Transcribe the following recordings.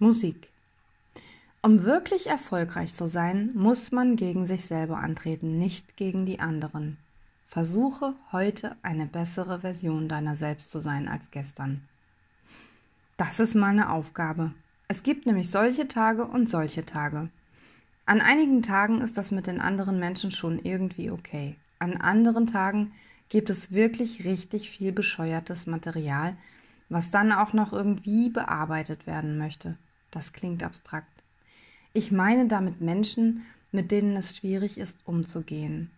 Musik. Um wirklich erfolgreich zu sein, muss man gegen sich selber antreten, nicht gegen die anderen. Versuche heute eine bessere Version deiner selbst zu sein als gestern. Das ist meine Aufgabe. Es gibt nämlich solche Tage und solche Tage. An einigen Tagen ist das mit den anderen Menschen schon irgendwie okay. An anderen Tagen gibt es wirklich richtig viel bescheuertes Material, was dann auch noch irgendwie bearbeitet werden möchte. Das klingt abstrakt. Ich meine damit Menschen, mit denen es schwierig ist, umzugehen.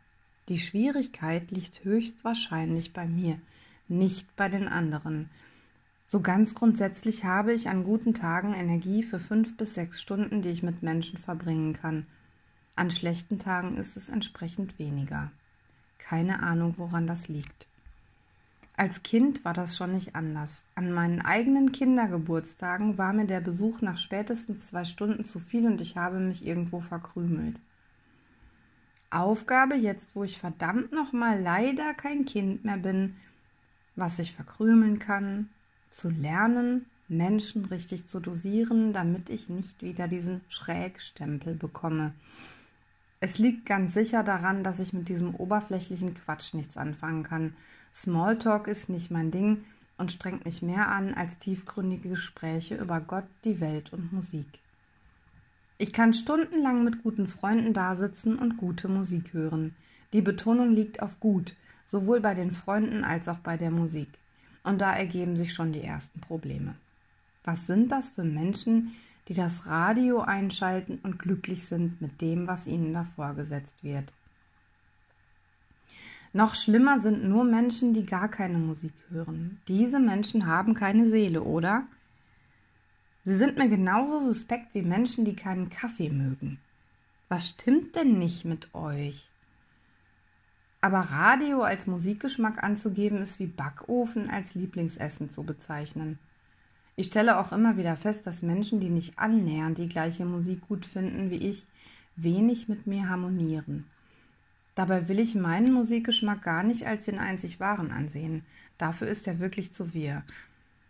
Die Schwierigkeit liegt höchstwahrscheinlich bei mir, nicht bei den anderen. So ganz grundsätzlich habe ich an guten Tagen Energie für fünf bis sechs Stunden, die ich mit Menschen verbringen kann. An schlechten Tagen ist es entsprechend weniger. Keine Ahnung, woran das liegt. Als Kind war das schon nicht anders. An meinen eigenen Kindergeburtstagen war mir der Besuch nach spätestens zwei Stunden zu viel und ich habe mich irgendwo verkrümelt. Aufgabe, jetzt wo ich verdammt nochmal leider kein Kind mehr bin, was ich verkrümeln kann, zu lernen, Menschen richtig zu dosieren, damit ich nicht wieder diesen Schrägstempel bekomme. Es liegt ganz sicher daran, dass ich mit diesem oberflächlichen Quatsch nichts anfangen kann Smalltalk ist nicht mein Ding und strengt mich mehr an als tiefgründige Gespräche über Gott, die Welt und Musik. Ich kann stundenlang mit guten Freunden dasitzen und gute Musik hören. Die Betonung liegt auf gut, sowohl bei den Freunden als auch bei der Musik. Und da ergeben sich schon die ersten Probleme. Was sind das für Menschen, die das Radio einschalten und glücklich sind mit dem, was ihnen da vorgesetzt wird? Noch schlimmer sind nur Menschen, die gar keine Musik hören. Diese Menschen haben keine Seele, oder? Sie sind mir genauso suspekt wie Menschen, die keinen Kaffee mögen. Was stimmt denn nicht mit euch? Aber Radio als Musikgeschmack anzugeben, ist wie Backofen als Lieblingsessen zu bezeichnen. Ich stelle auch immer wieder fest, dass Menschen, die nicht annähernd die gleiche Musik gut finden wie ich, wenig mit mir harmonieren. Dabei will ich meinen Musikgeschmack gar nicht als den einzig wahren ansehen. Dafür ist er wirklich zu wir.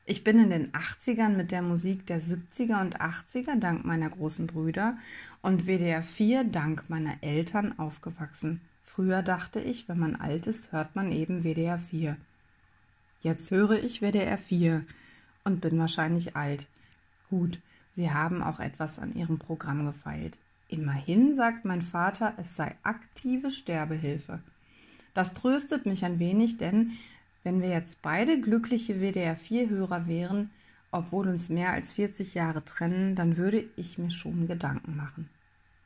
Ich bin in den 80ern mit der Musik der 70er und 80er dank meiner großen Brüder und WDR 4 dank meiner Eltern aufgewachsen. Früher dachte ich, wenn man alt ist, hört man eben WDR 4. Jetzt höre ich WDR 4 und bin wahrscheinlich alt. Gut, sie haben auch etwas an ihrem Programm gefeilt. Immerhin sagt mein Vater, es sei aktive Sterbehilfe. Das tröstet mich ein wenig, denn wenn wir jetzt beide glückliche WDR4-Hörer wären, obwohl uns mehr als 40 Jahre trennen, dann würde ich mir schon Gedanken machen.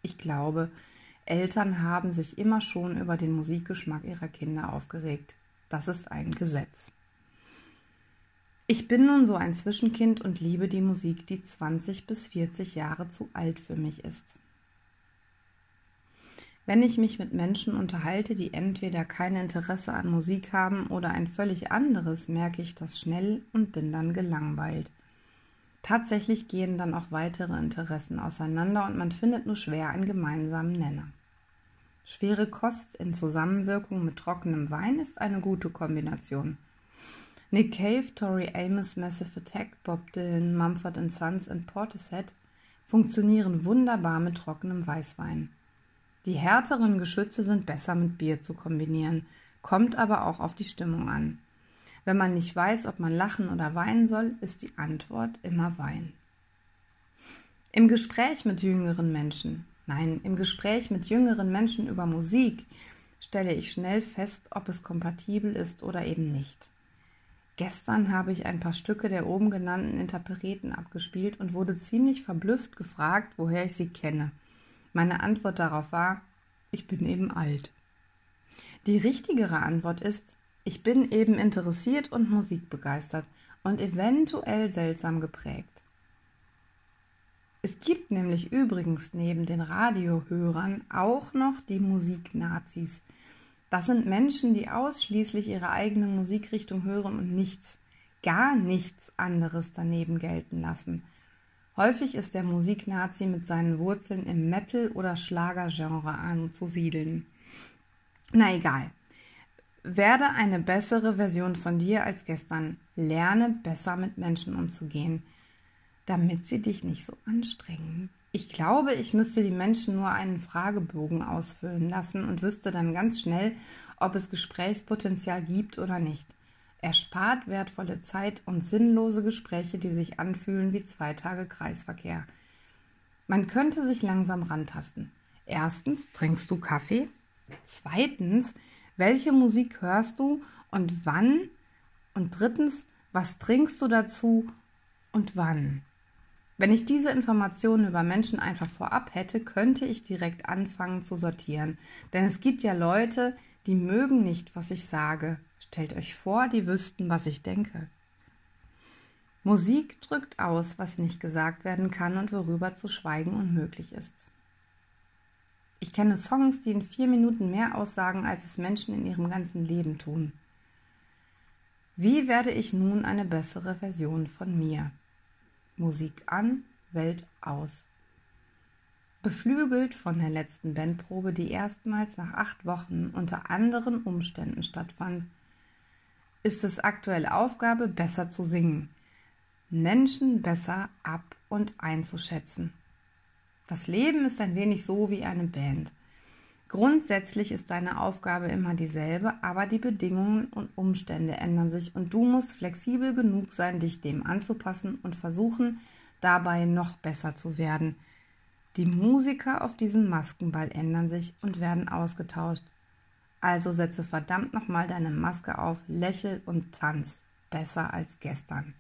Ich glaube, Eltern haben sich immer schon über den Musikgeschmack ihrer Kinder aufgeregt. Das ist ein Gesetz. Ich bin nun so ein Zwischenkind und liebe die Musik, die 20 bis 40 Jahre zu alt für mich ist. Wenn ich mich mit Menschen unterhalte, die entweder kein Interesse an Musik haben oder ein völlig anderes, merke ich das schnell und bin dann gelangweilt. Tatsächlich gehen dann auch weitere Interessen auseinander und man findet nur schwer einen gemeinsamen Nenner. Schwere Kost in Zusammenwirkung mit trockenem Wein ist eine gute Kombination. Nick Cave, Tori Amos, Massive Attack, Bob Dylan, Mumford Sons und Portishead funktionieren wunderbar mit trockenem Weißwein. Die härteren Geschütze sind besser mit Bier zu kombinieren, kommt aber auch auf die Stimmung an. Wenn man nicht weiß, ob man lachen oder weinen soll, ist die Antwort immer Wein. Im Gespräch mit jüngeren Menschen, nein, im Gespräch mit jüngeren Menschen über Musik stelle ich schnell fest, ob es kompatibel ist oder eben nicht. Gestern habe ich ein paar Stücke der oben genannten Interpreten abgespielt und wurde ziemlich verblüfft gefragt, woher ich sie kenne. Meine Antwort darauf war, ich bin eben alt. Die richtigere Antwort ist, ich bin eben interessiert und musikbegeistert und eventuell seltsam geprägt. Es gibt nämlich übrigens neben den Radiohörern auch noch die Musiknazis. Das sind Menschen, die ausschließlich ihre eigene Musikrichtung hören und nichts, gar nichts anderes daneben gelten lassen. Häufig ist der Musiknazi mit seinen Wurzeln im Metal- oder Schlagergenre anzusiedeln. Na egal. Werde eine bessere Version von dir als gestern. Lerne besser mit Menschen umzugehen. damit sie dich nicht so anstrengen. Ich glaube, ich müsste die Menschen nur einen Fragebogen ausfüllen lassen und wüsste dann ganz schnell, ob es Gesprächspotenzial gibt oder nicht. Er spart wertvolle Zeit und sinnlose Gespräche, die sich anfühlen wie zwei Tage Kreisverkehr. Man könnte sich langsam rantasten. Erstens, trinkst du Kaffee? Zweitens, welche Musik hörst du und wann? Und drittens, was trinkst du dazu und wann? Wenn ich diese Informationen über Menschen einfach vorab hätte, könnte ich direkt anfangen zu sortieren. Denn es gibt ja Leute, die mögen nicht, was ich sage. Stellt euch vor, die wüssten, was ich denke. Musik drückt aus, was nicht gesagt werden kann und worüber zu schweigen unmöglich ist. Ich kenne Songs, die in vier Minuten mehr aussagen, als es Menschen in ihrem ganzen Leben tun. Wie werde ich nun eine bessere Version von mir? Musik an, Welt aus. Beflügelt von der letzten Bandprobe, die erstmals nach acht Wochen unter anderen Umständen stattfand, ist es aktuell Aufgabe, besser zu singen, Menschen besser ab- und einzuschätzen. Das Leben ist ein wenig so wie eine Band. Grundsätzlich ist deine Aufgabe immer dieselbe, aber die Bedingungen und Umstände ändern sich und du musst flexibel genug sein, dich dem anzupassen und versuchen, dabei noch besser zu werden. Die Musiker auf diesem Maskenball ändern sich und werden ausgetauscht. Also setze verdammt nochmal deine Maske auf, lächel und tanz. Besser als gestern.